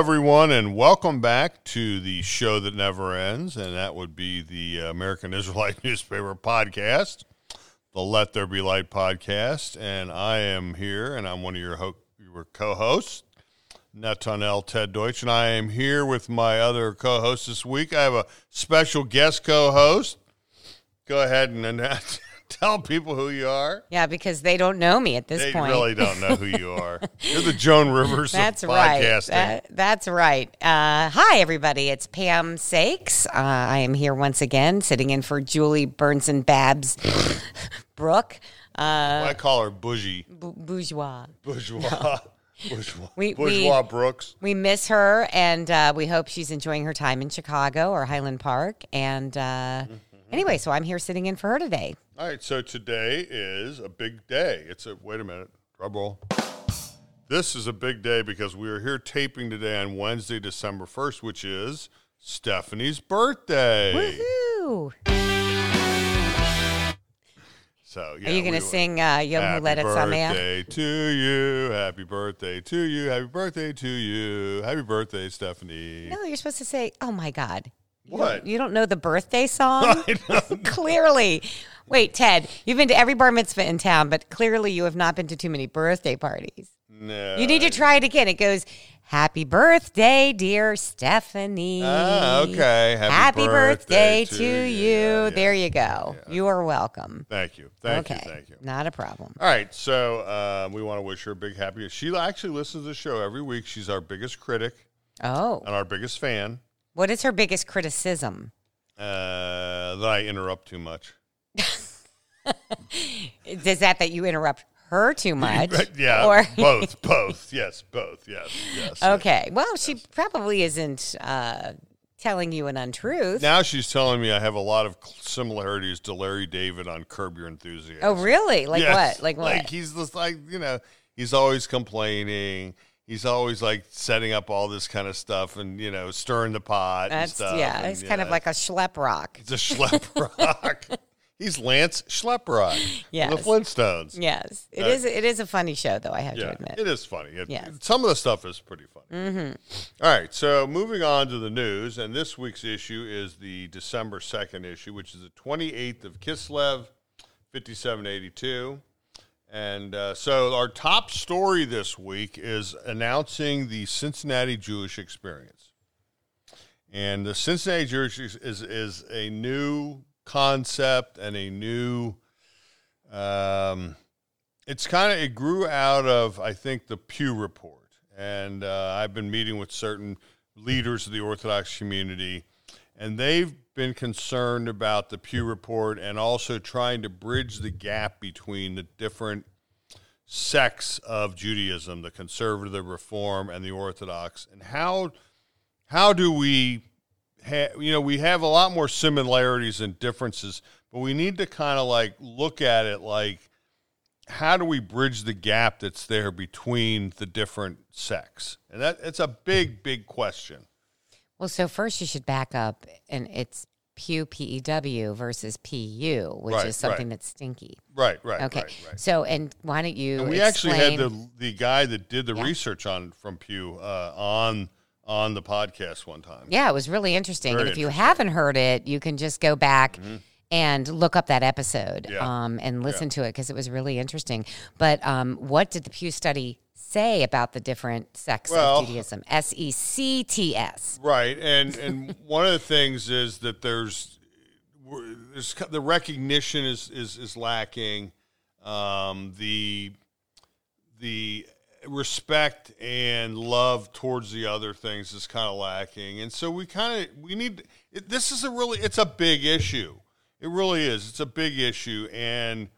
everyone, and welcome back to the show that never ends, and that would be the American Israelite Newspaper Podcast, the Let There Be Light Podcast. And I am here, and I'm one of your, ho- your co hosts, Netanel Ted Deutsch, and I am here with my other co host this week. I have a special guest co host. Go ahead and announce. Tell people who you are. Yeah, because they don't know me at this They point. They really don't know who you are. You're the Joan Rivers That's of right. podcasting. That- that's right. Uh, hi, everybody. It's Pam Saeks. Uh, I am here once again, sitting in for Julie Burns and Babs Brooke uh, I call her Bougie. Bu- Bourgeois. Bourgeois. Bourgeois. We- Bourgeois we- Brooks. We miss her, and uh, we hope she's enjoying her time in Chicago or Highland Park. And uh, anyway, so I'm here sitting in for her today. All right, so today is a big day. It's a wait a minute, drum roll. This is a big day because we are here taping today on Wednesday, December first, which is Stephanie's birthday. Woohoo! So yeah, Are you going to sing uh, Yom Happy Huledet Sameach? birthday to you. Happy birthday to you. Happy birthday to you. Happy birthday, Stephanie. No, you're supposed to say, "Oh my God." What? You don't know the birthday song? Clearly. Wait, Ted, you've been to every bar mitzvah in town, but clearly you have not been to too many birthday parties. no. You need to try it again. It goes, Happy birthday, dear Stephanie. Ah, okay. Happy Happy, birthday, birthday to, to you. Yeah, yeah, there you go. You are welcome. Thank you. Thank okay. you. Thank you. Not a problem. All right, so uh, we want to wish her a big happy. She actually listens to the show every week. She's our biggest critic Oh, and our biggest fan. What is her biggest criticism? Uh, that I interrupt too much. Is that that you interrupt her too much? yeah, Or both, both. Yes, both. Yes, yes. Okay. Well, she probably isn't uh, telling you an untruth. Now she's telling me I have a lot of similarities to Larry David on Curb Your Enthusiasm. oh, really? Like Yes. what? Like what? Like he's just like you know he's always complaining. He's always like setting up all this kind of stuff and you know stirring the pot. and That's stuff yeah. and, It's kind of like a schlep rock. It's a Schleprock. He's Lance Schleprock. Yes. The Flintstones. Yes, it Uh, is. It is a funny show, though. I have to admit. it is funny. It- Yes. Some of the stuff is pretty funny. Mm-hmm. right, so moving on to the news, and this week's issue is the December 2nd issue, which is the 28th of Kislev, 5782. And uh, so our top story this week is announcing the Cincinnati Jewish Experience. And the Cincinnati Jewish is, is, is a new concept and a new um, it's kind of it grew out of I think the Pew report, and uh, I've been meeting with certain leaders of the Orthodox community, and they've been concerned about the Pew report and also trying to bridge the gap between the different sects of Judaism, the conservative, the Reform, and the Orthodox, and how how do we ha- you know we have a lot more similarities and differences, but we need to kind of like look at it like how do we bridge the gap that's there between the different sects? And that it's a big, big question. Well, so first you should back up, and it's Pew P E W versus P U, which Right, is something right. that's stinky. Right, right, Okay. right. So, and why don't you? And we actually had the the guy that did the Yeah. research on from Pew uh, on on the podcast one time. Yeah, it was really interesting. Very and if you haven't heard it, you can just go back and look up that episode Yeah. um, and listen to it because it was really interesting. But um, what did the Pew study say about the different sects Well- of Judaism? S E C T S. Right, and and one of the things is that there's there's the recognition is is is lacking, um, the the respect and love towards the other things is kind of lacking, and so we kind of we need it, this is a really it's a big issue. It really is. It's a big issue, and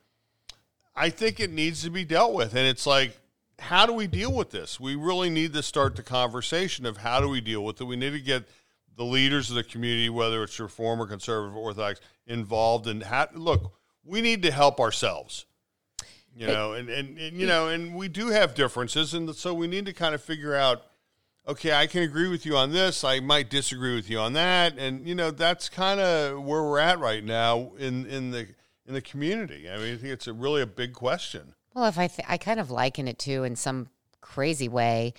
I think it needs to be dealt with. And it's like, how do we deal with this? We really need to start the conversation of how do we deal with it. We need to get the leaders of the community, whether it's reform or conservative or orthodox, involved. And how, look, we need to help ourselves. You know, and, and, and you know, and we do have differences, and so we need to kind of figure out. Okay, I can agree with you on this. I might disagree with you on that, and you know that's kind of where we're at right now in in the in the community. I mean, I think it's a really a big question. Well, if I th- I kind of liken it to in some crazy way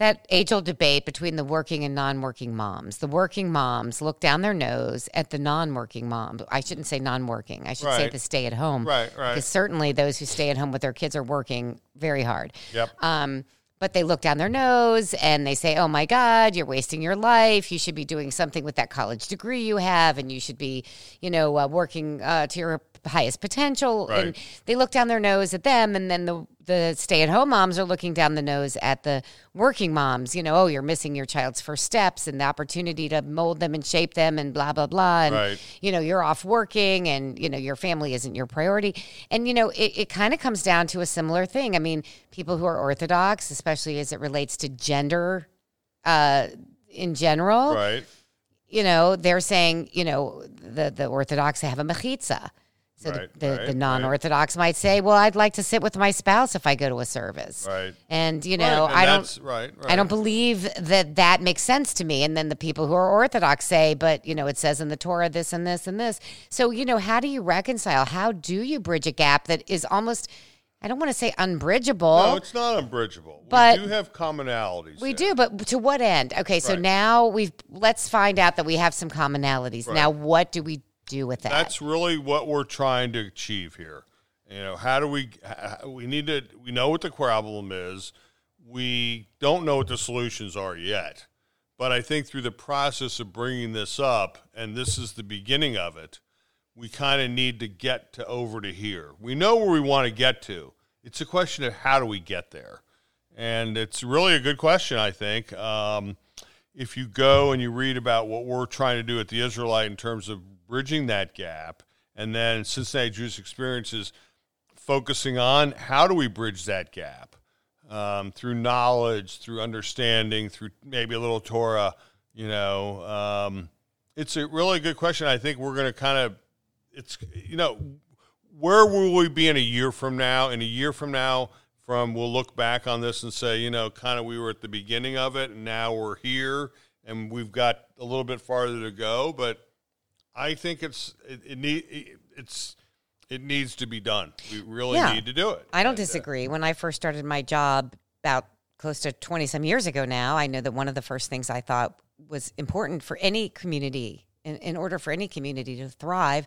that age old debate between the working and non working moms. The working moms look down their nose at the non working moms. I shouldn't say non working, I should say the stay at home. Right, right. Because certainly those who stay at home with their kids are working very hard. Yep. Um, but they look down their nose and they say, "Oh my God, you're wasting your life. You should be doing something with that college degree you have, and you should be, you know, uh, working uh, to your highest potential." And they look down their nose at them, and then the the stay at home moms are looking down the nose at the working moms. You know, oh, you're missing your child's first steps and the opportunity to mold them and shape them, and blah blah blah. And Right. you know, you're off working, and you know your family isn't your priority. And you know, it, it kind of comes down to a similar thing. I mean, people who are Orthodox, especially as it relates to gender. Uh, in general, Right. you know, they're saying, you know, the, the Orthodox have a mechitza. So Right, the, the, right, the non-Orthodox might say, well, I'd like to sit with my spouse if I go to a service. Right. And, you know, Right, and I don't, right, I don't believe that that makes sense to me. And then the people who are Orthodox say, but, you know, it says in the Torah this and this and this. So, you know, how do you reconcile? How do you bridge a gap that is almost, I don't want to say unbridgeable. No, it's not unbridgeable. But- we do have commonalities. We there. do, but to what end? Okay, so Right. now we've let's find out that we have some commonalities. Now, what do we do with that? That's really what we're trying to achieve here. You know, how do we? We need to. We know what the problem is. We don't know what the solutions are yet, but I think through the process of bringing this up, and this is the beginning of it, we kind of need to get to over to here. We know where we want to get to. It's a question of how do we get there, and it's really a good question. I think. Um, if you go and you read about what we're trying to do at the Israelite in terms of bridging that gap, and then Cincinnati Jewish Experiences focusing on how do we bridge that gap um, through knowledge, through understanding, through maybe a little Torah, you know, um, it's a really good question. I think we're going to kind of, it's, you know, where will we be in a year from now? In a year from now, from we'll look back on this and say, you know, kind of we were at the beginning of it, and now we're here, and we've got a little bit farther to go. But I think it's it, it need it's it needs to be done. We really Yeah. need to do it. I don't And, uh, disagree. When I first started my job about close to 20 some years ago now, I know that one of the first things I thought was important for any community, in, in order for any community to thrive,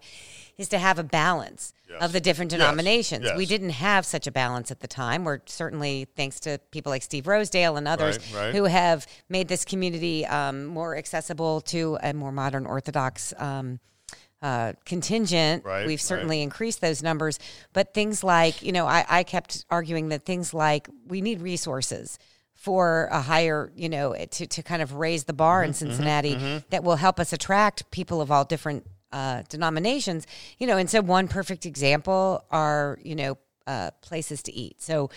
is to have a balance Yes. of the different Yes. denominations. We didn't have such a balance at the time. We're certainly, thanks to people like Steve Rosedale and others Right, right. who have made this community um, more accessible to a more modern Orthodox. Um, uh, contingent. Right, We've certainly increase those numbers. But things like, you know, I, I kept arguing that things like we need resources for a higher, you know, to, to kind of raise the bar Mm-hmm, in Cincinnati that will help us attract people of all different uh, denominations, you know, and so one perfect example are, you know, uh, places to eat. So,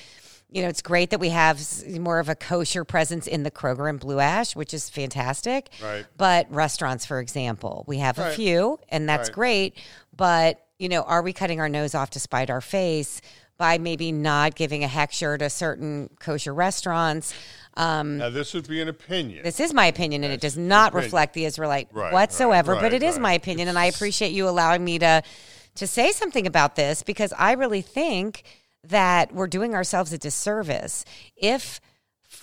you know, it's great that we have more of a kosher presence in the Kroger and Blue Ash, which is fantastic. Right. But restaurants, for example, we have a few, and that's Right. great. But you know, are we cutting our nose off to spite our face by maybe not giving a hechsher to certain kosher restaurants? Um, Now this would be an opinion. this is my opinion, and it does not opinion. reflect the Israelite Right, whatsoever. right, but it is right, my right. opinion, and I appreciate you allowing me to to say something about this because I really think that we're doing ourselves a disservice if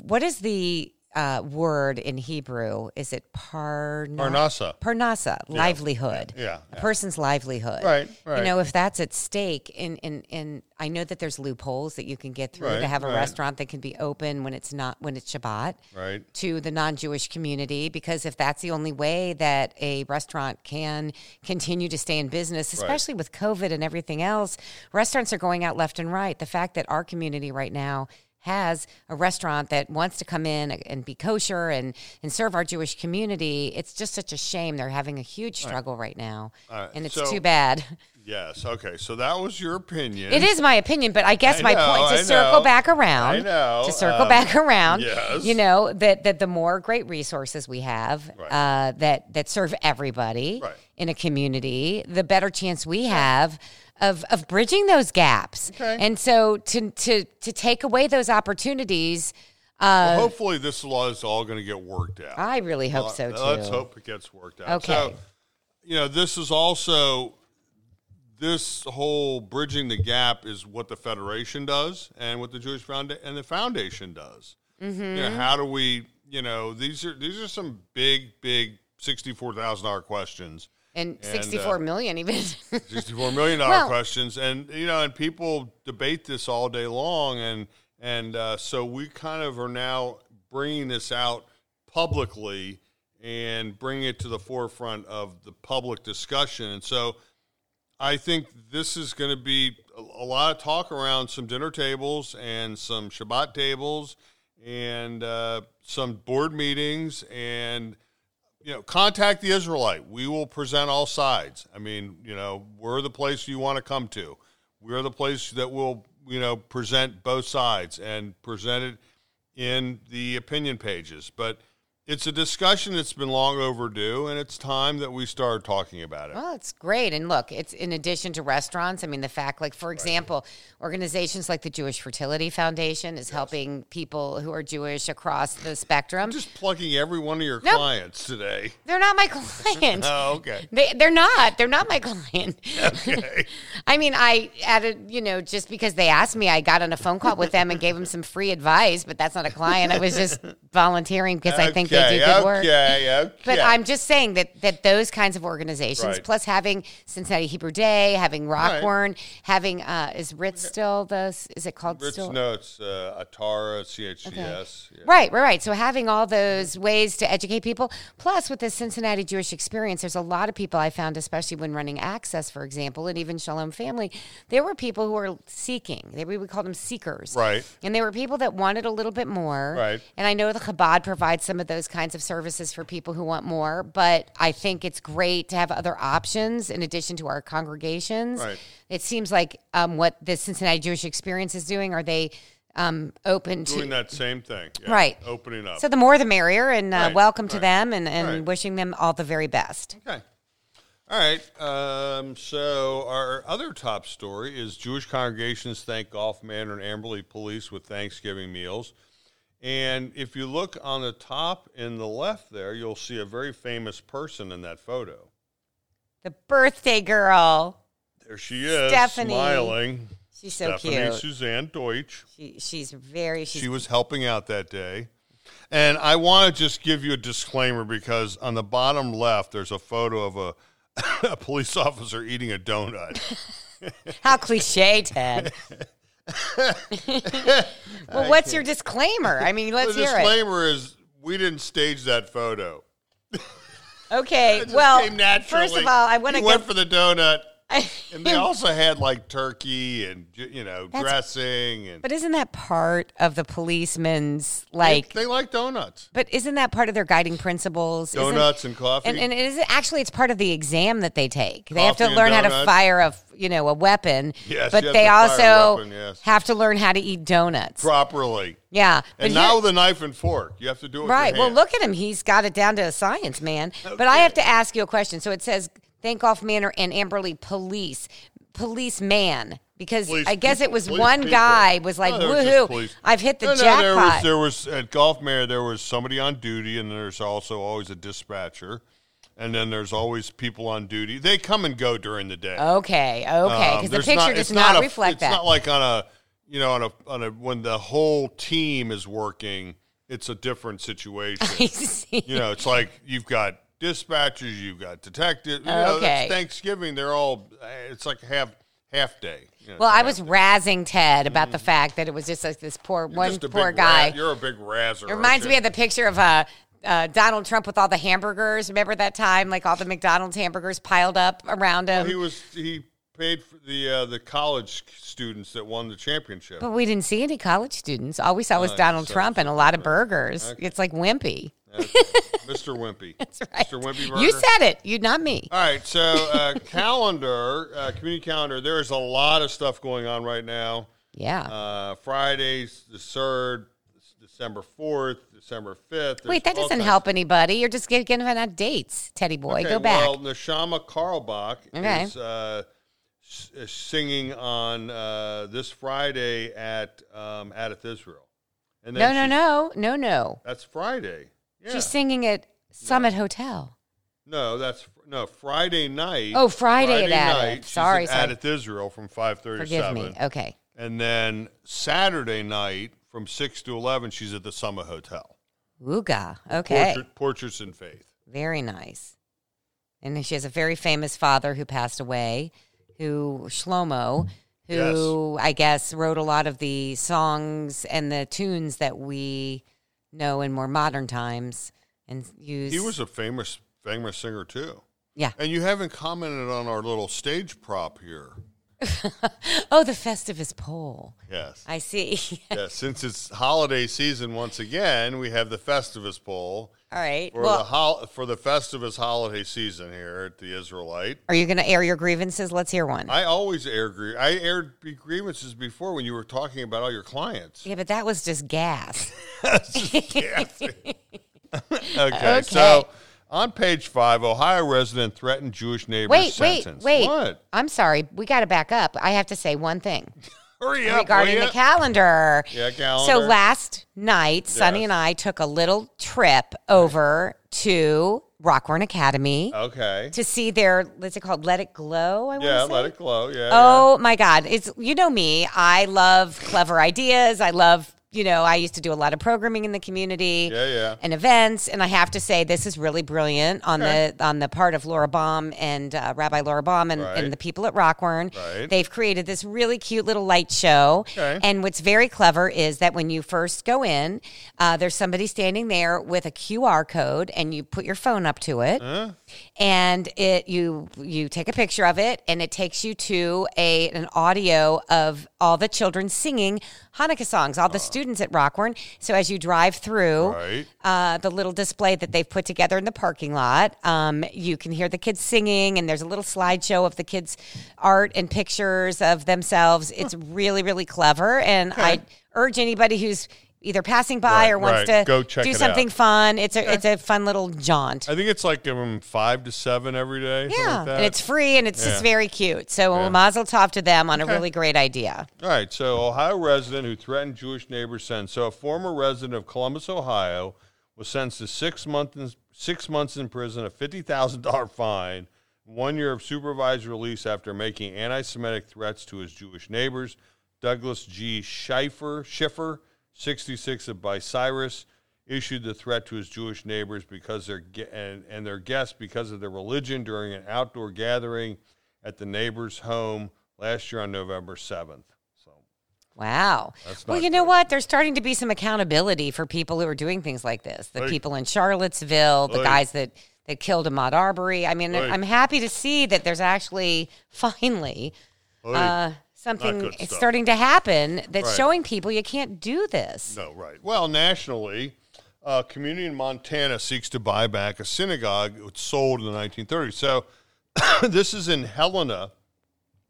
what is the uh, word in Hebrew? Is it parna- Parnasa. Parnasa, livelihood. Yeah, A yeah. person's livelihood. Right, You know, if that's at stake, and and and I know that there's loopholes that you can get through to have a right. restaurant that can be open when it's not when it's Shabbat Right. to the non-Jewish community because if that's the only way that a restaurant can continue to stay in business, especially with COVID and everything else, restaurants are going out left and right. The fact that our community right now has a restaurant that wants to come in and be kosher and, and serve our Jewish community, it's just such a shame. They're having a huge struggle right now. right, And it's so- too bad. Yes. Okay. So that was your opinion. It is my opinion, but I guess I my know, point to I circle know. back around, I know, to circle um, back around, yes. you know that that the more great resources we have Right. uh, that that serve everybody Right. in a community, the better chance we have of of bridging those gaps. Okay. And so to to to take away those opportunities, Well, hopefully, this law is all going to get worked out. I really hope so too. Let's hope it gets worked out. Okay. So, you know, this is also this whole bridging the gap is what the federation does and what the Jewish Foundation and the foundation does. You know, how do we? You know, these are these are some big, big sixty-four thousand dollar questions. And, uh, sixty-four million even. Sixty-four million dollar Well- questions, and you know, and people debate this all day long, and and uh, so we kind of are now bringing this out publicly and bringing it to the forefront of the public discussion, and so I think this is going to be a, lot of talk around some dinner tables and some Shabbat tables and uh, some board meetings and you know, contact the Israelite. We will present all sides. I mean, you know, we're the place you want to come to. We're the place that will, you know, present both sides and present it in the opinion pages. But it's a discussion that's been long overdue, and it's time that we start talking about it. Well, it's great. And look, it's in addition to restaurants. I mean, the fact, like, for example, organizations like the Jewish Fertility Foundation is helping people who are Jewish across the spectrum. I'm Just plugging every one of your Nope. clients today. They're not my client. Oh, okay. They, they're not. They're not my client. Okay. I mean, I added, you know, just because they asked me, I got on a phone call with them and gave them some free advice, but that's not a client. I was just volunteering because I think they do Okay, good work. Okay, okay. But I'm just saying that that those kinds of organizations, Right. plus having Cincinnati Hebrew Day, having Rockwern, having uh, is Ritz still the is it called Rich still? notes, uh, Atara, CHCS. yeah. Right, right, right. So having all those ways to educate people, plus with the Cincinnati Jewish experience, there's a lot of people I found, especially when running Access, for example, and even Shalom Family, there were people who were seeking. They, we would call them seekers. Right. And there were people that wanted a little bit more. Right. And I know the Chabad provides some of those kinds of services for people who want more, but I think it's great to have other options in addition to our congregations. Right. It seems like um, what the Cincinnati Jewish experience is doing, are they um, open to Doing that same thing. yeah. Right. Opening up. so the more the merrier, and uh, Right, welcome to right, them, and, and wishing them all the very best. Okay. All right. Um, so our other top story is Jewish congregations thank Golf Manor and Amberley Police with Thanksgiving meals. And if you look on the top in the left there, you'll see a very famous person in that photo. The birthday girl, There she is, Stephanie. smiling. she's so Stephanie cute. Suzanne Deutsch. She, she's very. She's, She was helping out that day. And I want to just give you a disclaimer because on the bottom left, there's a photo of a, a police officer eating a donut. how cliche, Ted. well, what's your disclaimer? I mean, let's hear it. disclaimer is we didn't stage that photo. Okay. It just Well, came naturally. first of all, I want to went for the donut, and they also had like turkey and you know That's- dressing and but isn't that part of the policeman's like? they, they like donuts, but isn't that part of their guiding principles? Isn't- donuts and coffee. And, and it actually it's part of the exam that they take. They have to learn how to fire a you know a weapon. Yes, but they to fire a also weapon, yes. have to learn how to eat donuts. properly, yeah, and now with a knife and fork. You have to do it. with right. Well, look at him. He's got it down to a science, man. But I have to ask you a question. So it says thank Golf Manor and Amberley Police, policeman. Because Police I guess it was one people. guy was like, No, "Woohoo! I've hit the No, no, jackpot." there was there was at Golf Mare there was somebody on duty, and there's also always a dispatcher, and then there's always people on duty. They come and go during the day. okay, okay, Um, because the picture not- does it's not, a- reflect it's that. It's not like on a you know on a on a when the whole team is working. It's a different situation. I see. you know, it's like you've got dispatchers, you've got detectives. You know, Okay. Thanksgiving. They're all. It's like half half day. you know, Well, I was half- razzing Ted about the fact that it was just like this poor one just a poor guy. ra- you're a big razzer. It reminds me of the picture of uh, uh, Donald Trump with all the hamburgers. Remember that time, like all the McDonald's hamburgers piled up around him. He was he paid for the uh, the college students that won the championship. but we didn't see any college students. All we saw was Oh, Donald so- Trump and a lot of burgers. It's like wimpy. Okay. Mr. Wimpy. That's right. Mr. Wimpy Burger. You said it. You, not me. All right, so uh, calendar, uh, community calendar. There is a lot of stuff going on right now. Yeah. Uh, Fridays, the third, December fourth, December fifth. Wait, that doesn't help anybody. You're just giving out dates, Teddy boy. Okay, Go back. Well, Neshama Carlebach Okay. is uh, s- uh, singing on uh, this Friday at um, Adath Israel. And no, no, no, no, no. That's Friday. Yeah. She's singing at Summit Hotel. No, that's no Friday night. Oh, Friday at Adath. she's Sorry, at sorry. Israel from five thirty Forgive seven. me. Okay. And then Saturday night from 6 to 11, she's at the Summit Hotel. Ooga. Okay. Portrait, Portraits in Faith. Very nice. And she has a very famous father who passed away, who Shlomo, who I guess wrote a lot of the songs and the tunes that we know in more modern times and use. He was a famous famous singer too. Yeah. And you haven't commented on our little stage prop here. oh, the Festivus pole. Yes. I see. yeah, since it's holiday season once again, we have the Festivus pole. All right. For well, the hol- for the Festivus holiday season here at the Israelite. Are you going to air your grievances? Let's hear one. I always air grie- I aired grievances before when you were talking about all your clients. Yeah, but that was just gas. okay, okay, so on page five, Ohio resident threatened Jewish neighbor wait, sentence. Wait, wait, What? I'm sorry. We got to back up. I have to say one thing. Hurry up, regarding the calendar. Yeah, calendar. So last night, Sonny Yes. and I took a little trip over to Rockwern Academy Okay. to see their what's it called? Let It Glow. I Yeah, let it glow. Yeah. Oh my God! It's you know me. I love clever ideas. I love you know. I used to do a lot of programming in the community. Yeah, yeah. And events, and I have to say this is really brilliant on the on the part of Laura Baum and uh, Rabbi Laura Baum and, Right. and the people at Rockwern. Right. They've created this really cute little light show. Okay. And what's very clever is that when you first go in, uh, there's somebody standing there with a QR code, and you put your phone up to it, and it you you take a picture of it, and it takes you to a an audio of all the children singing Hanukkah songs, all the students at Rockwern. So as you drive through, Right. uh, the little display that they've put together in the parking lot. Um, you can hear the kids singing, and there's a little slideshow of the kids' art and pictures of themselves. It's really, really clever, and I urge anybody who's either passing by Right, or wants right. to Go check do something out. fun. It's a it's a fun little jaunt. I think it's like um, five to seven every day. Yeah, like and it's free and it's Yeah. just very cute. So Yeah. Mazel Tov to them on a really great idea. All right, so Ohio resident who threatened Jewish neighbors sentence. So a former resident of Columbus, Ohio, was sentenced to six months in, six months in prison, a fifty thousand dollar fine, one year of supervised release after making anti-Semitic threats to his Jewish neighbors. Douglas G. Schiffer, Schiffer, sixty six of Bucyrus, issued the threat to his Jewish neighbors because their and, and their guests because of their religion during an outdoor gathering at the neighbor's home last year on November seventh. So Wow. Well, you know what? There's starting to be some accountability for people who are doing things like this. The Right. people in Charlottesville, the Right. guys that that killed Ahmaud Arbery. I mean, Right. I'm happy to see that there's actually finally uh, something it's starting to happen that's Right. showing people you can't do this. No, right. Well, nationally, a community in Montana seeks to buy back a synagogue that was sold in the 1930s. So this is in Helena.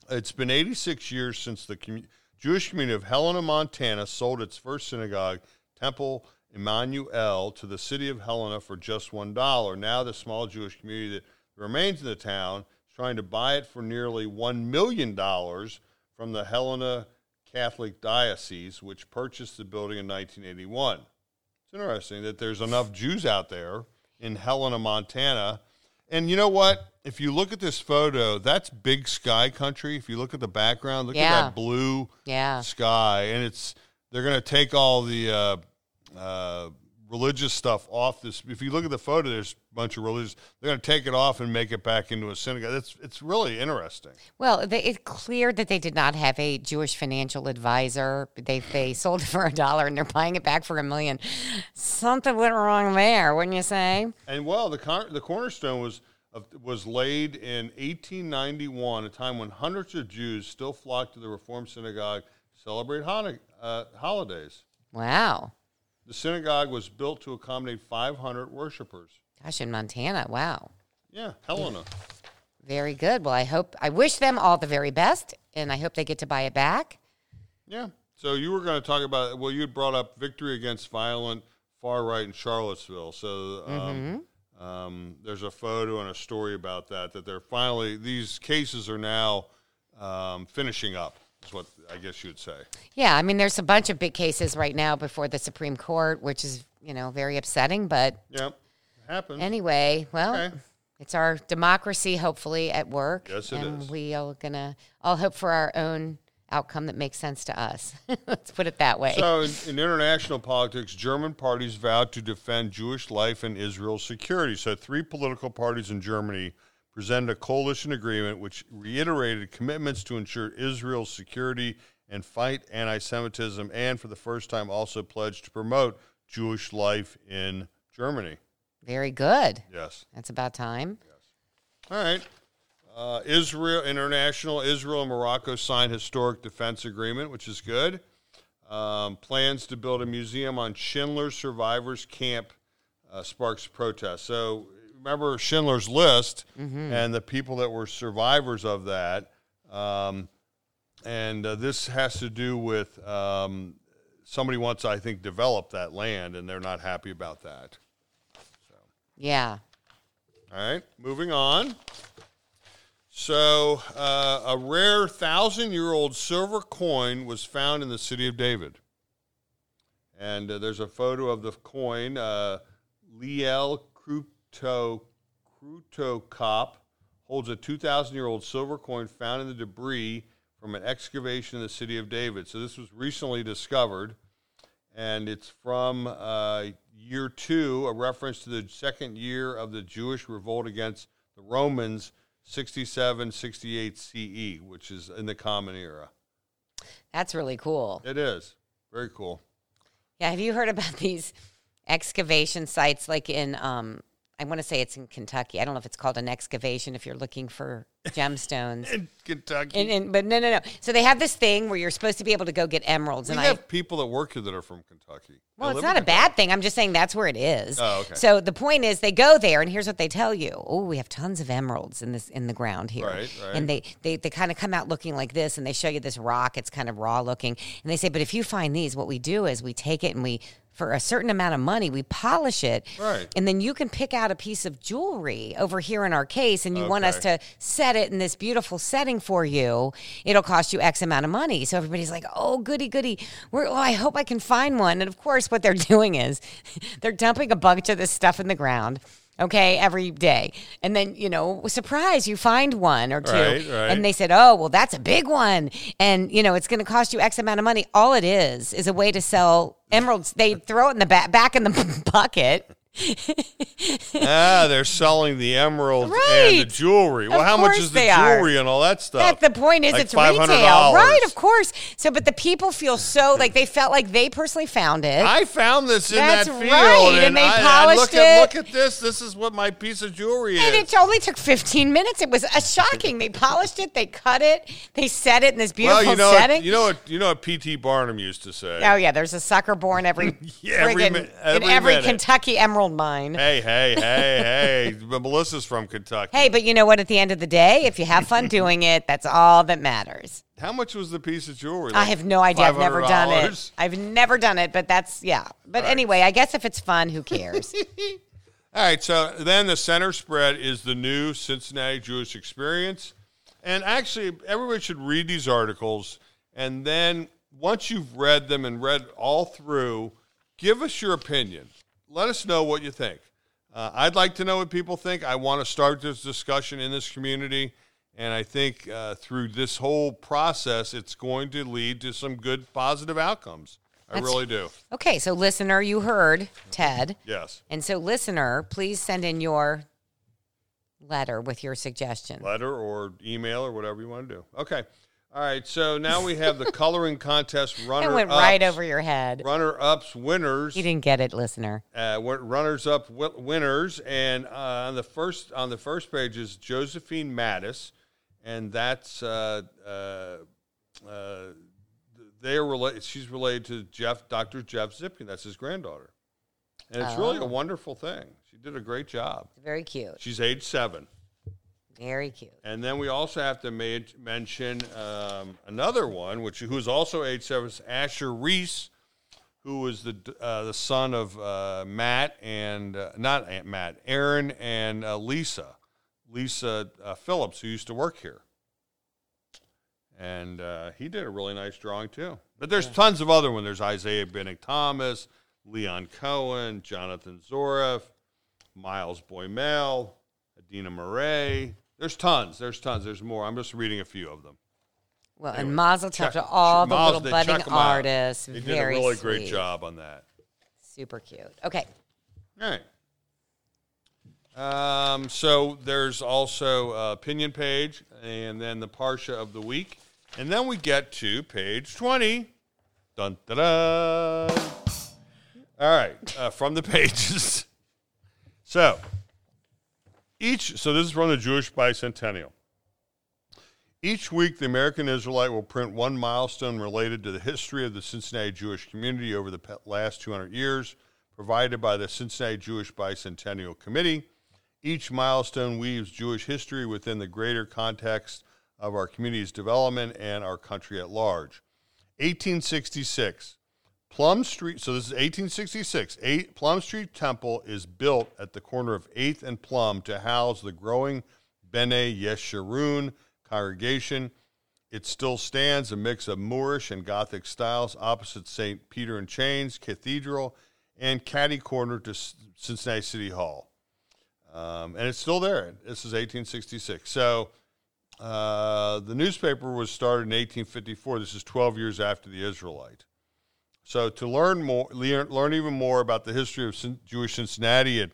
It's been 86 years since the commu- Jewish community of Helena, Montana, sold its first synagogue, Temple Emmanuel, to the city of Helena for just one dollar. Now, the small Jewish community that remains in the town is trying to buy it for nearly one million dollars from the Helena Catholic Diocese, which purchased the building in 1981. It's interesting that there's enough Jews out there in Helena, Montana. And you know what? If you look at this photo, that's big sky country. If you look at the background, look Yeah. at that blue Yeah. sky. And it's they're going to take all the uh, uh, religious stuff off this. If you look at the photo, there's a bunch of religious. They're going to take it off and make it back into a synagogue. It's it's really interesting. Well, they, it's clear that they did not have a Jewish financial advisor. They they sold it for a dollar and they're buying it back for a million. Something went wrong there, wouldn't you say? And well, the con- the cornerstone was of, was laid in 1891, a time when hundreds of Jews still flocked to the Reform Synagogue to celebrate Hanukkah, uh, holidays. Wow. The synagogue was built to accommodate 500 worshipers. Gosh, in Montana. Wow. Yeah, Helena. Very good. Well, I hope, I wish them all the very best, and I hope they get to buy it back. Yeah. So you were going to talk about well, you had brought up victory against violent far right in Charlottesville. So um, um, there's a photo and a story about that. That they're finally these cases are now um, finishing up. Is what I guess you'd say. Yeah, I mean, there's a bunch of big cases right now before the Supreme Court, which is, you know, very upsetting. But Yep. Happens. anyway, well, Okay. it's our democracy, hopefully, at work. Yes, it and is. we are gonna all hope for our own outcome that makes sense to us. Let's put it that way. So, in, in, international politics, German parties vowed to defend Jewish life and Israel's security. So, three political parties in Germany presented a coalition agreement which reiterated commitments to ensure Israel's security and fight anti Semitism, and for the first time also pledged to promote Jewish life in Germany. Very good. Yes. That's about time. Yes. All right. Uh, Israel International, Israel and Morocco signed historic defense agreement, which is good. Um, plans to build a museum on Schindler's survivors camp uh, sparks protest. So remember Schindler's List mm-hmm. and the people that were survivors of that. Um, and uh, this has to do with um, somebody wants, I think, develop that land, and they're not happy about that. So. Yeah. All right, moving on. So, uh, a rare thousand year old silver coin was found in the city of David. And uh, there's a photo of the coin, uh, Liel Kruto, Krutokop holds a 2,000 year old silver coin found in the debris from an excavation in the city of David. So, this was recently discovered, and it's from uh, year two, a reference to the second year of the Jewish revolt against the Romans 67, 68 CE, which is in the Common Era. That's really cool. It is. Very cool. Yeah. Have you heard about these excavation sites like in, um, I want to say it's in Kentucky. I don't know if it's called an excavation if you're looking for gemstones in Kentucky. And, and, but no, no, no. So they have this thing where you're supposed to be able to go get emeralds. We and have I, people that work here that are from Kentucky. Well, it's not a bad thing. I'm just saying that's where it is. Oh, okay. So the point is, they go there, and here's what they tell you: Oh, we have tons of emeralds in this in the ground here. Right, right. And they they they kind of come out looking like this, and they show you this rock. It's kind of raw looking, and they say, but if you find these, what we do is we take it and we for a certain amount of money, we polish it. Right. And then you can pick out a piece of jewelry over here in our case, and you okay. want us to set it in this beautiful setting for you. It'll cost you X amount of money. So everybody's like, oh, goody, goody. We're, oh, I hope I can find one. And of course, what they're doing is they're dumping a bunch of this stuff in the ground okay, every day. And then, you know, surprise, you find one or two. Right, right. And they said, oh, well, that's a big one. And, you know, it's going to cost you X amount of money. All it is is a way to sell emeralds. They throw it in the back, back in the bucket ah, they're selling the emeralds right. and the jewelry. Well, of how much is the jewelry are. and all that stuff? That the point is, like it's retail, right? Of course. So, but the people feel so like they felt like they personally found it. I found this in That's that field, right. and, and, they I, polished I it. At, look at this. This is what my piece of jewelry and is. And it only took 15 minutes. It was a shocking. they polished it. They cut it. They set it in this beautiful well, you know setting. What, you know what? You know what P.T. Barnum used to say. Oh yeah, there's a sucker born every yeah, every, every in every Kentucky emerald mine. Hey hey, hey, hey. But Melissa's from Kentucky. Hey, but you know what? At the end of the day, if you have fun doing it, that's all that matters. How much was the piece of jewelry? Like I have no idea. I've never done it. I've never done it, but that's, yeah. But all anyway. I guess if it's fun, who cares? all right. So then the center spread is the new Cincinnati Jewish Experience. And actually, everybody should read these articles. And then once you've read them and read all through, give us your opinion let us know what you think. Uh, I'd like to know what people think. I want to start this discussion in this community. And I think uh, through this whole process, it's going to lead to some good, positive outcomes. I That's, really do. Okay, so listener, you heard Ted. Yes. And so, listener, please send in your letter with your suggestion. Letter or email or whatever you want to do. Okay. All right, so now we have the coloring contest runner. It went right over your head. Runner ups, winners. You didn't get it, listener. Uh, runners up, winners, and uh, on the first on the first page is Josephine Mattis, and that's uh, uh, uh they are related. She's related to Jeff, Dr. Jeff Zipkin. That's his granddaughter, and it's oh. really a oh. wonderful thing. She did a great job. Very cute. She's age seven. Very cute. And then we also have to ma- mention um, another one, which who's also age seven, Asher Reese, who was the uh, the son of uh, Matt and uh, not Aunt Matt, Aaron and uh, Lisa, Lisa uh, Phillips, who used to work here. And uh, he did a really nice drawing too. But there's yeah. tons of other ones. There's Isaiah Benning Thomas, Leon Cohen, Jonathan Zoref, Miles Boymel, Adina Murray, there's tons. There's tons. There's more. I'm just reading a few of them. Well, and Mazel Tov to all the Mazel- little budding artists. They did a really sweet. great job on that. Super cute. Okay. All right. Um, so there's also a opinion page and then the Parsha of the week. And then we get to page 20. Dun, da, da. All right. Uh, from the pages. so each, so this is from the Jewish bicentennial. Each week, the American Israelite will print one milestone related to the history of the Cincinnati Jewish community over the last 200 years, provided by the Cincinnati Jewish Bicentennial Committee. Each milestone weaves Jewish history within the greater context of our community's development and our country at large. 1866, Plum Street. So this is 1866. Eight, Plum Street Temple is built at the corner of 8th and Plum to house the growing Bene Yeshurun congregation. It still stands a mix of Moorish and Gothic styles opposite St. Peter and Chains Cathedral and catty corner to Cincinnati City Hall. Um, and it's still there. This is 1866. So uh, the newspaper was started in 1854. This is 12 years after the Israelite. So to learn more, learn, even more about the history of Jewish Cincinnati, at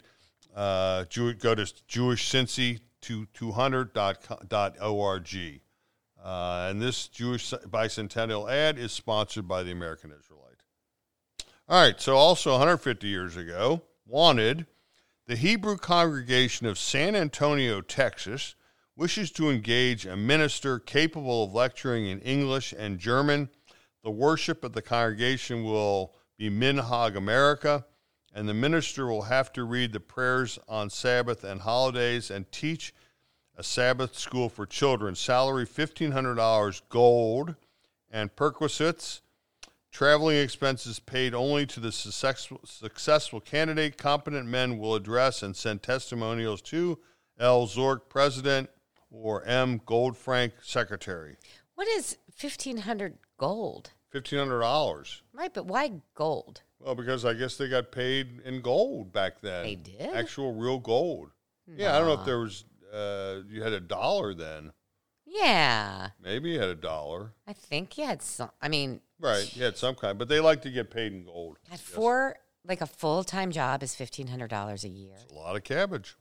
uh, Jew, go to jewishcincy200.org. Uh, and this Jewish bicentennial ad is sponsored by the American Israelite. All right, so also 150 years ago, wanted the Hebrew congregation of San Antonio, Texas, wishes to engage a minister capable of lecturing in English and German. The worship of the congregation will be Minhag America, and the minister will have to read the prayers on Sabbath and holidays and teach a Sabbath school for children. Salary $1,500 gold and perquisites. Traveling expenses paid only to the successful, successful candidate. Competent men will address and send testimonials to L. Zork, president, or M. Goldfrank, secretary. What is 1500 gold? $1,500. Right, but why gold? Well, because I guess they got paid in gold back then. They did? Actual real gold. Yeah, I don't know if there was, uh, you had a dollar then. Yeah. Maybe you had a dollar. I think you had some. I mean, Right, you had some kind, but they like to get paid in gold. at four, like a full time job is $1,500 a year. It's a lot of cabbage.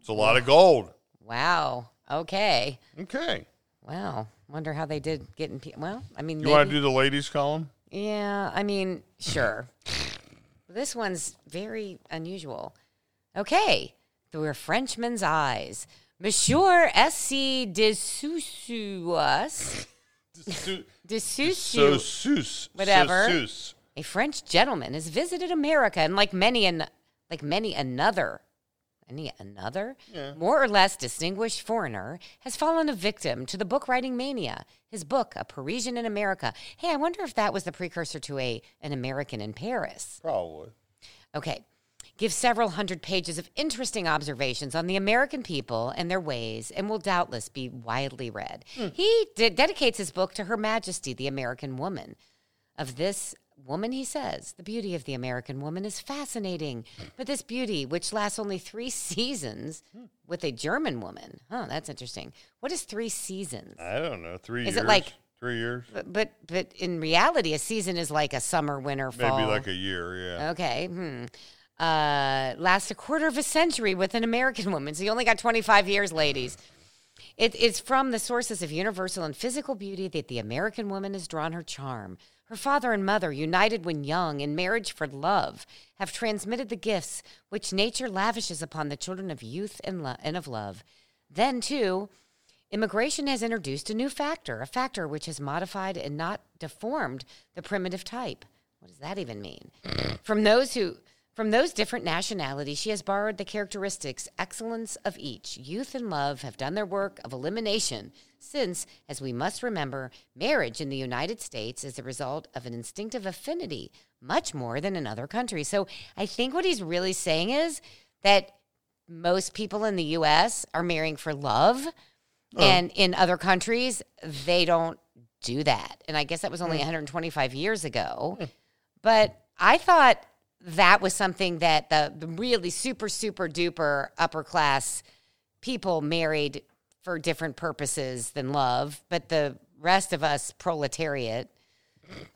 It's a lot of gold. Wow. Okay. Okay. Wow. Wonder how they did getting. Pe- well, I mean, You want to do the ladies column? Yeah, I mean, sure. this one's very unusual. Okay, through a Frenchman's eyes, Monsieur S.C. de Soussouas, de Whatever. A French gentleman, has visited America, and like many an, like many another, any another, Yeah. more or less distinguished foreigner, has fallen a victim to the book writing mania. His book, A Parisian in America. Hey, I wonder if that was the precursor to a an American in Paris. Probably. Okay. Gives several hundred pages of interesting observations on the American people and their ways and will doubtless be widely read. Hmm. He de- dedicates his book to Her Majesty, the American woman. Of this woman, he says, the beauty of the American woman is fascinating. But this beauty, which lasts only three seasons with a German woman, huh, that's interesting. What is three seasons? I don't know. Three Is years. it like- three years? But, but but in reality, a season is like a summer, winter, fall. Maybe like a year. Yeah. Okay. Hmm. Uh, last a quarter of a century with an American woman. So you only got 25 years, ladies. It, it's from the sources of universal and physical beauty that the American woman has drawn her charm. Her father and mother, united when young in marriage for love, have transmitted the gifts which nature lavishes upon the children of youth and, lo- and of love. Then, too, Immigration has introduced a new factor, a factor which has modified and not deformed the primitive type. What does that even mean? from those who from those different nationalities, she has borrowed the characteristics, excellence of each. Youth and love have done their work of elimination, since, as we must remember, marriage in the United States is the result of an instinctive affinity, much more than in other countries. So I think what he's really saying is that most people in the US are marrying for love. Oh. And in other countries, they don't do that. And I guess that was only hmm. 125 years ago. Hmm. But I thought that was something that the, the really super, super duper upper class people married for different purposes than love. But the rest of us proletariat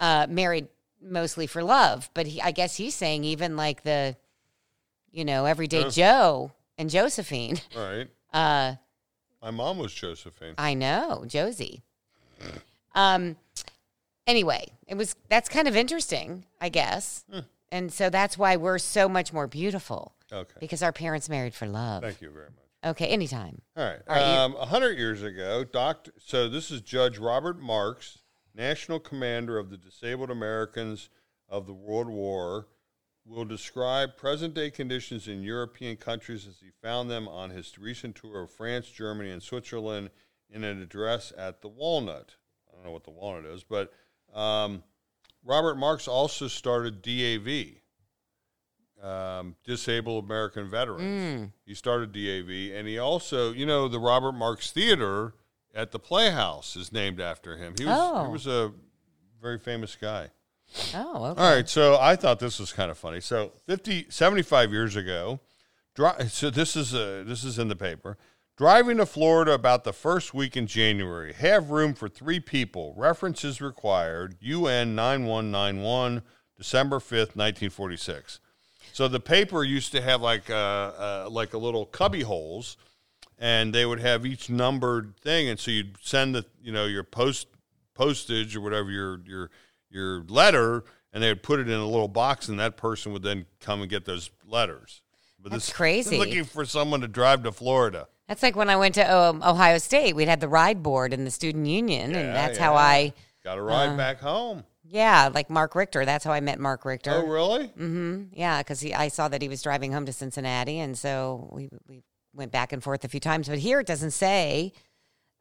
uh, married mostly for love. But he, I guess he's saying even like the, you know, everyday Joe and Josephine. Right. Uh, My mom was Josephine. I know, Josie. Um. Anyway, it was that's kind of interesting, I guess, Hmm. And so that's why we're so much more beautiful Okay. because our parents married for love. Thank you very much. Okay, anytime. All right. All right, you- Um, a hundred years ago, Doctor. So this is Judge Robert Marks, National Commander of the Disabled Americans of the World War, will describe present-day conditions in European countries as he found them on his recent tour of France, Germany, and Switzerland in an address at the Walnut. I don't know what the Walnut is, but um, Robert Marks also started DAV, um, Disabled American Veterans. He started DAV, and he also, you know, the Robert Marks Theater at the Playhouse is named after him. He was Oh. he was a very famous guy. Oh, okay. All right, so I thought this was kind of funny. So 50, 75 years ago, so this is uh, this is in the paper. Driving to Florida about the first week in January. Have room for three people. References required. UN 9191, December 5th, 1946. So the paper used to have like uh, uh, like a little cubby holes, and they would have each numbered thing, and so you'd send the you know your post postage or whatever your your your letter, and they would put it in a little box, and that person would then come and get those letters. But That's this- crazy. Looking for someone to drive to Florida. That's like when I went to um, Ohio State. We'd had the ride board in the student union, and Yeah, that's how yeah. I, Got to ride Uh, back home. yeah, like Mark Richter. That's how I met Mark Richter. Oh, really? hmm Yeah, because I saw that he was driving home to Cincinnati, and so we we went back and forth a few times. But here it doesn't say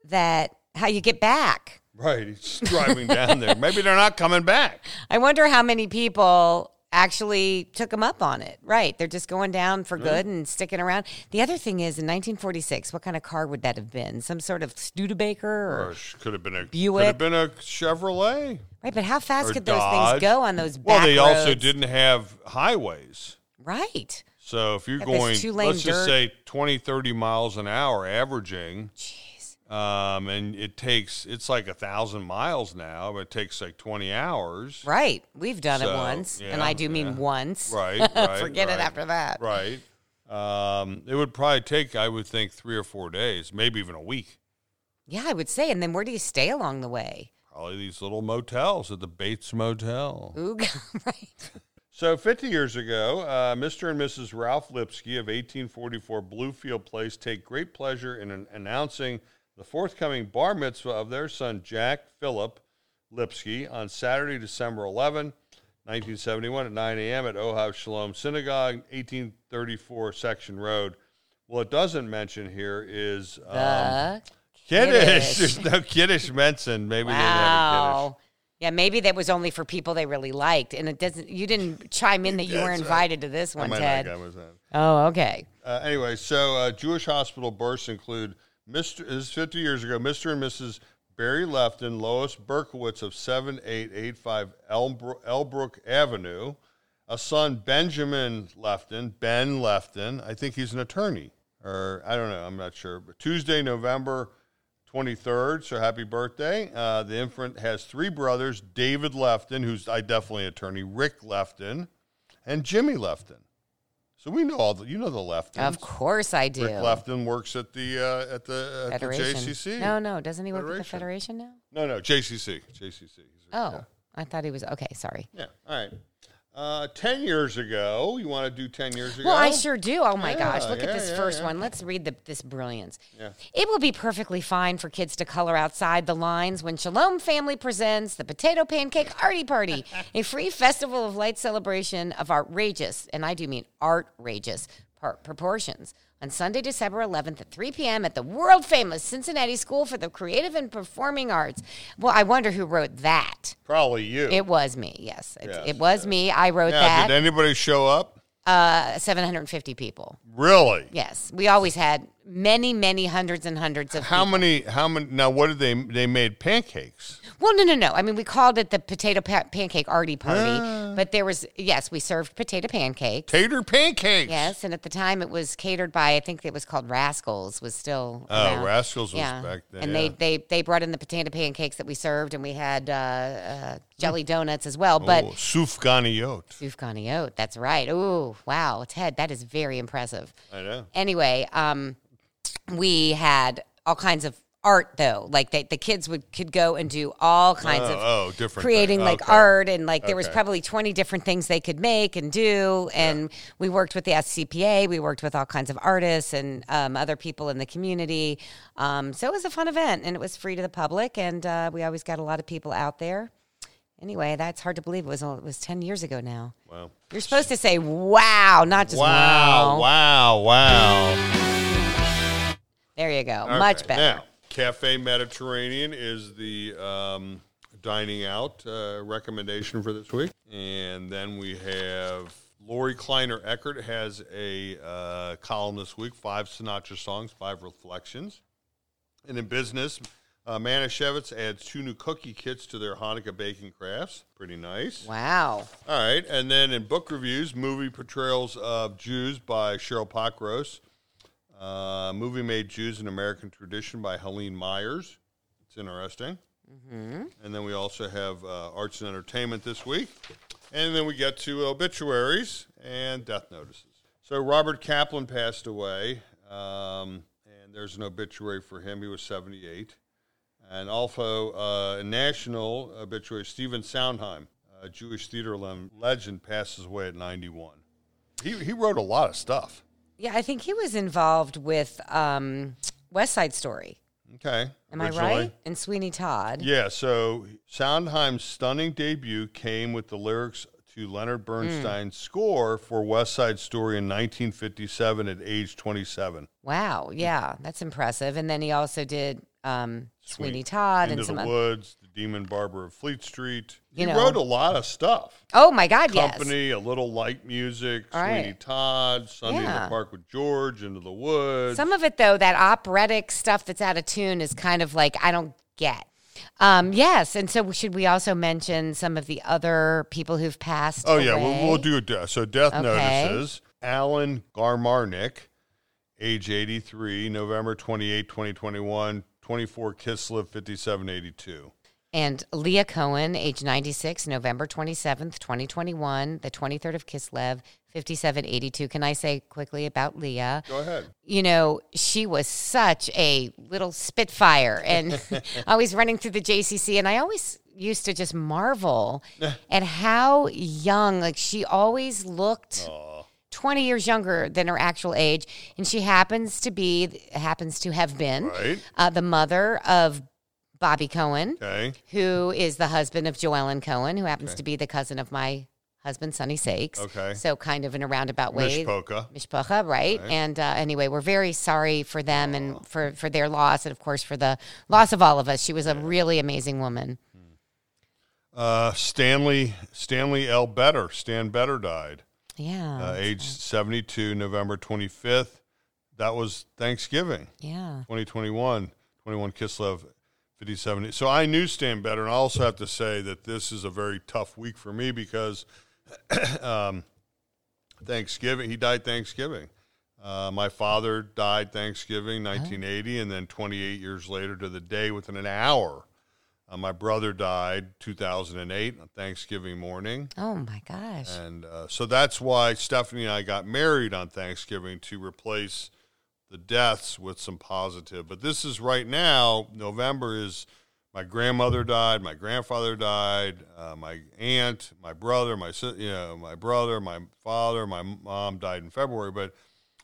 that how you get back. Right. He's driving down there. Maybe they're not coming back. I wonder how many people actually took them up on it. Right, they're just going down for good and sticking around. The other thing is, in 1946, what kind of car would that have been? Some sort of Studebaker, or, Or sh- could have been a Buick. Could have been a Chevrolet. right? But how fast or could those Dodge. things go on those? Well, back they also roads? didn't have highways. Right. So if you're Got this going, two-lane let's just dirt. say 20, 30 miles an hour averaging, Jeez. Um, and it takes, it's like a thousand miles now, but it takes like 20 hours. Right. We've done it So, once, and I do mean once. Right, right, Forget it after that. Right. Um, it would probably take, I would think, three or four days, maybe even a week. Yeah, I would say. And then where do you stay along the way? Probably these little motels at the Bates Motel. Oog. right. So, 50 years ago, uh, Mr. and Mrs. Ralph Lipsky of 1844 Bluefield Place take great pleasure in an- announcing the forthcoming bar mitzvah of their son, Jack Philip Lipsky, on Saturday, December 11, 1971, at 9 a.m. at Ohav Shalom Synagogue, 1834 Section Road. What it doesn't mention here is um, Kiddush. Kiddush. There's no Kiddush mentioned. Maybe they didn't have a Kiddush. wow. Yeah, maybe that was only for people they really liked, and it doesn't. You didn't chime in that you were That's right. invited to this one, Ted. have gone with that. Oh, okay. Uh, anyway, so uh, Jewish hospital births include Mr. This is 50 years ago. Mr. and Mrs. Barry Lefton, Lois Berkowitz of 7885 Elmbro- Elbrook Avenue, a son Benjamin Lefton, Ben Lefton. I think he's an attorney, or I don't know. I'm not sure. But Tuesday, November 23rd. So happy birthday! Uh, the infant has three brothers: David Lefton, who's I definitely an attorney, Rick Lefton, and Jimmy Lefton. So we know all the you know the Leftons. Of course I do. Rick Lefton works at the uh, at the at the JCC. No, no. Doesn't he work at the Federation. Federation now? no, no, JCC, JCC. He's- Oh, yeah. I thought he was. Okay, sorry. yeah. All right. Uh, ten years ago, you want to do ten years ago? Well, I sure do. Oh my gosh, look yeah, at this yeah, first yeah. one. Let's read the, this brilliance. Yeah. It will be perfectly fine for kids to color outside the lines when Shalom Family presents the Potato Pancake Artie Party, a free festival of light celebration of outrageous, and I do mean outrageous, par- proportions on Sunday, December 11th at 3 p.m. at the world famous Cincinnati School for the Creative and Performing Arts. Well, I wonder who wrote that. Probably you. It was me, yes. It, Yes, it was yes. me. I wrote that. Did anybody show up? uh, 750 people. Really? Yes, we always had many, many hundreds and hundreds of. How people. many? How many? Now, what did they? They made pancakes. Well, no, no, no. I mean, we called it the potato pa- pancake arty party, but there was yes, we served potato pancakes. Tater pancakes. Yes, and at the time it was catered by I think it was called Rascals was still Oh, around. Rascals was yeah. back then. and yeah. they they they brought in the potato pancakes that we served, and we had uh, uh, jelly donuts as well. But oh, sufganiyot. Soufgani oat, that's right. Oh wow, Ted, that is very impressive. I know. Anyway, um, we had all kinds of art though. Like they, the kids would could go and do all kinds Oh, of oh, different creating thing. like Okay. art and like there was probably 20 different things they could make and do and we worked with the SCPA we worked with all kinds of artists and um, other people in the community um, so it was a fun event and it was free to the public and uh, we always got a lot of people out there anyway that's hard to believe it was it was 10 years ago now Wow. you're supposed to say wow not just Wow! wow, Wow! Wow! There you go much better Now, Cafe Mediterranean is the um, dining out uh, recommendation for this week, and then we have Lori Kleiner Eckert has a uh, column this week: five Sinatra songs, five reflections. And in business, uh, Manischewitz adds two new cookie kits to their Hanukkah baking crafts. Pretty nice. wow All right, and then in book reviews, movie portrayals of Jews by Cheryl Pockros, uh, movie made Jews in American Tradition by Helene Myers. It's interesting. Mm-hmm. And then we also have uh, arts and entertainment this week, and then we get to obituaries and death notices. So Robert Kaplan passed away, um, and there's an obituary for him. He was 78. And also uh, a national obituary, Stephen Sondheim, a Jewish theater le- legend, passes away at 91. He, he wrote a lot of stuff. Yeah I think he was involved with um, West Side Story Okay. am originally. I right and Sweeney Todd Yeah, so Sondheim's stunning debut came with the lyrics to Leonard Bernstein's score for West Side Story in 1957 at age 27. Wow, yeah, that's impressive. And then he also did um, Sweeney. Todd Into and some. the oth- Woods, Demon Barber of Fleet Street. He You know. wrote a lot of stuff. oh my God, yes. Company, a little night music, All right. Sweeney Todd, Sunday in the Park with George, Into the Woods. Some of it though, that operatic stuff that's out of tune is kind of like I don't get. Um, yes, and so should we also mention some of the other people who've passed? oh yeah, we'll, we'll do a death. So death Okay. notices. Alan Garmarnik, age 83, November 28, 2021, 24 Kislev, 5782. And Leah Cohen, age 96, November 27th, 2021, the 23rd of Kislev, 5782. Can I say quickly about Leah? Go ahead. you know, she was such a little spitfire and always running through the JCC. And I always used to just marvel at how young, like, she always looked. 20 years younger than her actual age and she happens to be happens to have been Right. uh, the mother of bobby cohen Okay. who is the husband of Joellen Cohen, who happens to be the cousin of my husband, Sonny Saeks. Okay. So kind of in a roundabout way. Mishpoka. Mishpacha, right? And uh, anyway, we're very sorry for them and for, for their loss, and of course for the loss of all of us. She was a really amazing woman. Uh, Stanley Stanley L. Better. Stan Better died. Yeah. Uh, age 72, November 25th. That was Thanksgiving. yeah. 2021, 21 Kislev, 57. So I knew Stan better, and I also have to say that this is a very tough week for me because um, Thanksgiving, he died Thanksgiving. Uh, my father died Thanksgiving, 1980, and then 28 years later to the day within an hour. Uh, my brother died 2008 on Thanksgiving morning. Oh my gosh. And uh, so that's why Stephanie and I got married on Thanksgiving to replace the deaths with some positive. But this is right now, November is my grandmother died, my grandfather died, uh, my aunt, my brother, my you know, my brother, my father, my mom died in February. But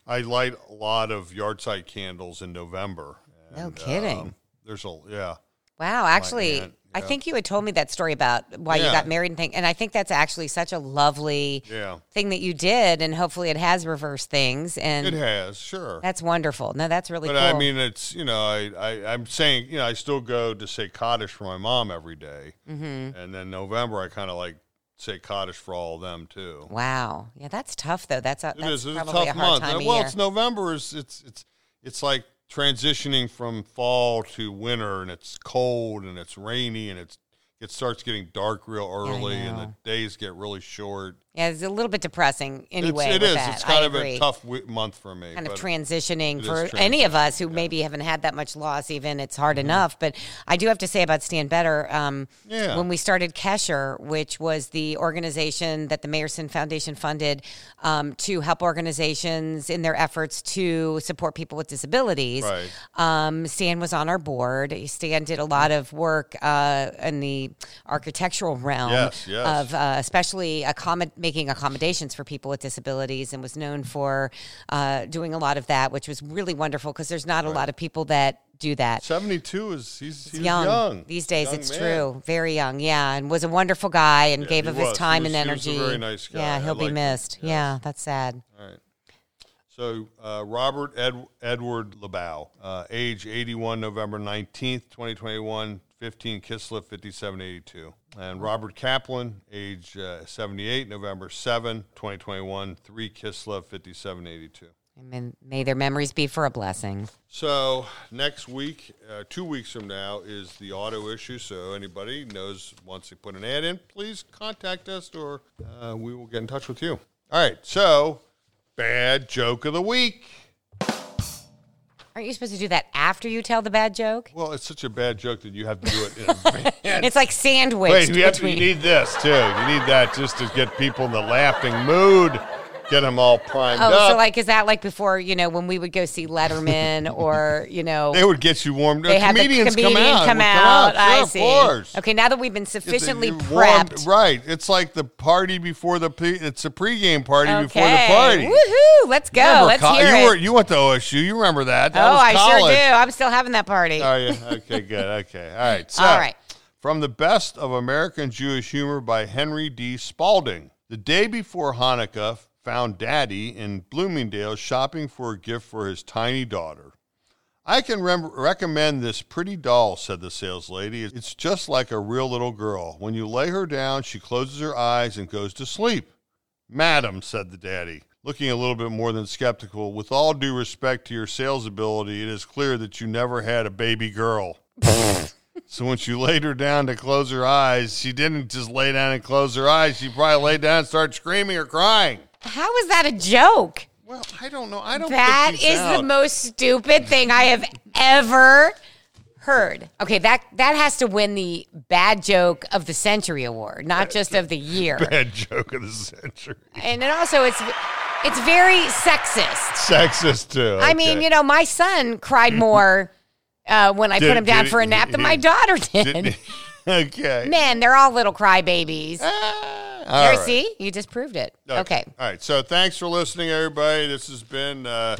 I light a lot of yahrzeit candles in November. No kidding. um, there's a yeah. Wow, actually, I think you had told me that story about why you Yeah. got married and thing, and I think that's actually such a lovely Yeah. thing that you did, and hopefully it has reversed things, and It has, sure. that's wonderful. No, that's really But cool. I mean, it's you know, I, I I'm saying you know, I still go to say Kaddish for my mom every day. Mm-hmm. and then November I kind of like say Kaddish for all of them too. wow, yeah, that's tough though. That's a It that's is it's a probably tough a hard month. time of well, year. it's November is it's it's it's like transitioning from fall to winter, and it's cold and it's rainy and it's it starts getting dark real early, and the days get really short. Yeah, it's a little bit depressing anyway. it's, it is. It's kind I of agree. a tough w- month for me. kind of transitioning for is any of us who yeah. maybe haven't had that much loss even it's hard Mm-hmm. enough but i do have to say about Stan Better um, Yeah. when we started kesher which was the organization that the mayerson foundation funded um, to help organizations in their efforts to support people with disabilities Right. um, stan was on our board stan did a lot of work uh, in the architectural realm Yes, yes. of uh, especially accommod- making accommodations for people with disabilities and was known for uh, doing a lot of that, which was really wonderful because there's not a lot of people that do that. 72 is he's, he's young. young. these days. Young it's man. true, very young. Yeah, and was a wonderful guy and Yeah, gave of his was. He time was- and he was a energy. very nice guy. Yeah, he'll be liked missed. Yes. Yeah, that's sad. All right. So uh, Robert Ed- Edward LeBow, uh, age 81, November 19th, 2021, 15 Kislev, 5782. And Robert Kaplan, age uh, 78, November 7, 2021, 3 Kislev, 5782. And may- their memories be for a blessing. So next week, uh, two weeks from now, is the auto issue. So anybody knows wants to put an ad in, please contact us, or uh, we will get in touch with you. All right. So bad joke of the week. Aren't you supposed to do that after you tell the bad joke? Well, it's such a bad joke that you have to do it in advance. It's like sandwiched Wait, we have to, you need this too. You need that just to get people in the laughing mood, get them all primed Oh, up. so like, is that like before, you know, when we would go see Letterman or, you know, they would get you warmed. they had the comedians comedian come out. come out. Sure, I of see. course. Okay, now that we've been It's a- sufficiently warmed- prepped. right? It's like the party before the. It's a pregame party Okay. before the party. Woohoo! Let's go. Remember Let's co- hear you it. Were, you went to OSU. You remember that? That oh, I sure do. I'm still having that party. Are you? Okay, good. Okay. All right. So, All right. From the best of American Jewish humor by Henry D. Spalding. The day before Hanukkah found Daddy in Bloomingdale shopping for a gift for his tiny daughter. I can rem- recommend this pretty doll, said the sales lady. It's just like a real little girl. When you lay her down, she closes her eyes and goes to sleep. Madam, said the daddy, looking a little bit more than skeptical, with all due respect to your sales ability, it is clear that you never had a baby girl. so when she laid her down to close her eyes, she didn't just lay down and close her eyes. She probably laid down and started screaming or crying. How is that a joke? Well, I don't know. I don't. That is the most stupid thing I have ever heard. Okay, that that has to win the bad joke of the century award, not just of the year. bad joke of the century. And then also it's it's very sexist. Sexist too. I mean, you know, my son cried more uh, when I Did- put him down did for a nap than my daughter did. Okay. Man, they're all little crybabies. Ah, all There, right. see, you just proved it. Okay. All right. So thanks for listening, everybody. This has been uh,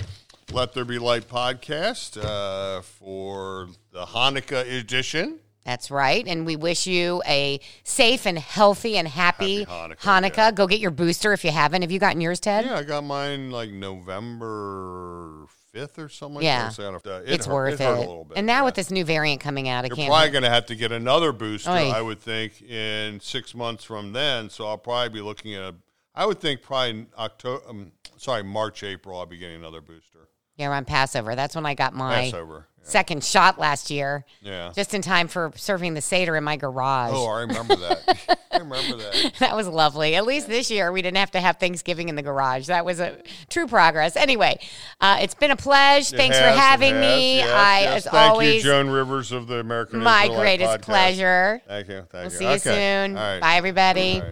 Let There Be Light podcast uh, for the Hanukkah edition. That's right. And we wish you a safe and healthy and happy, Happy Hanukkah, Hanukkah. yeah. Go get your booster if you haven't. Have you gotten yours, Ted? Yeah, I got mine like November 5th or something like Yeah. that. I don't- uh, it it's hurt- worth it. it. a little bit, and now yeah. with this new variant coming out, I You're can't. probably going to have to get another booster, Oy. I would think, in six months from then. So I'll probably be looking at, a, I would think probably October, um, sorry, March, April, I'll be getting another booster. Yeah, around Passover. That's when I got my Passover. Yeah. second shot last year, yeah. just in time for serving the Seder in my garage. Oh, I remember that. I remember that. That was lovely. At least this year we didn't have to have Thanksgiving in the garage. That was a true progress. Anyway, uh, it's been a pleasure. It Thanks has, for having has, me. yes, I, yes. as Thank always, you, Joan Rivers of the American my Israelite greatest Podcast. pleasure. Thank you. Thank We'll you. see you soon. Right. Bye, everybody.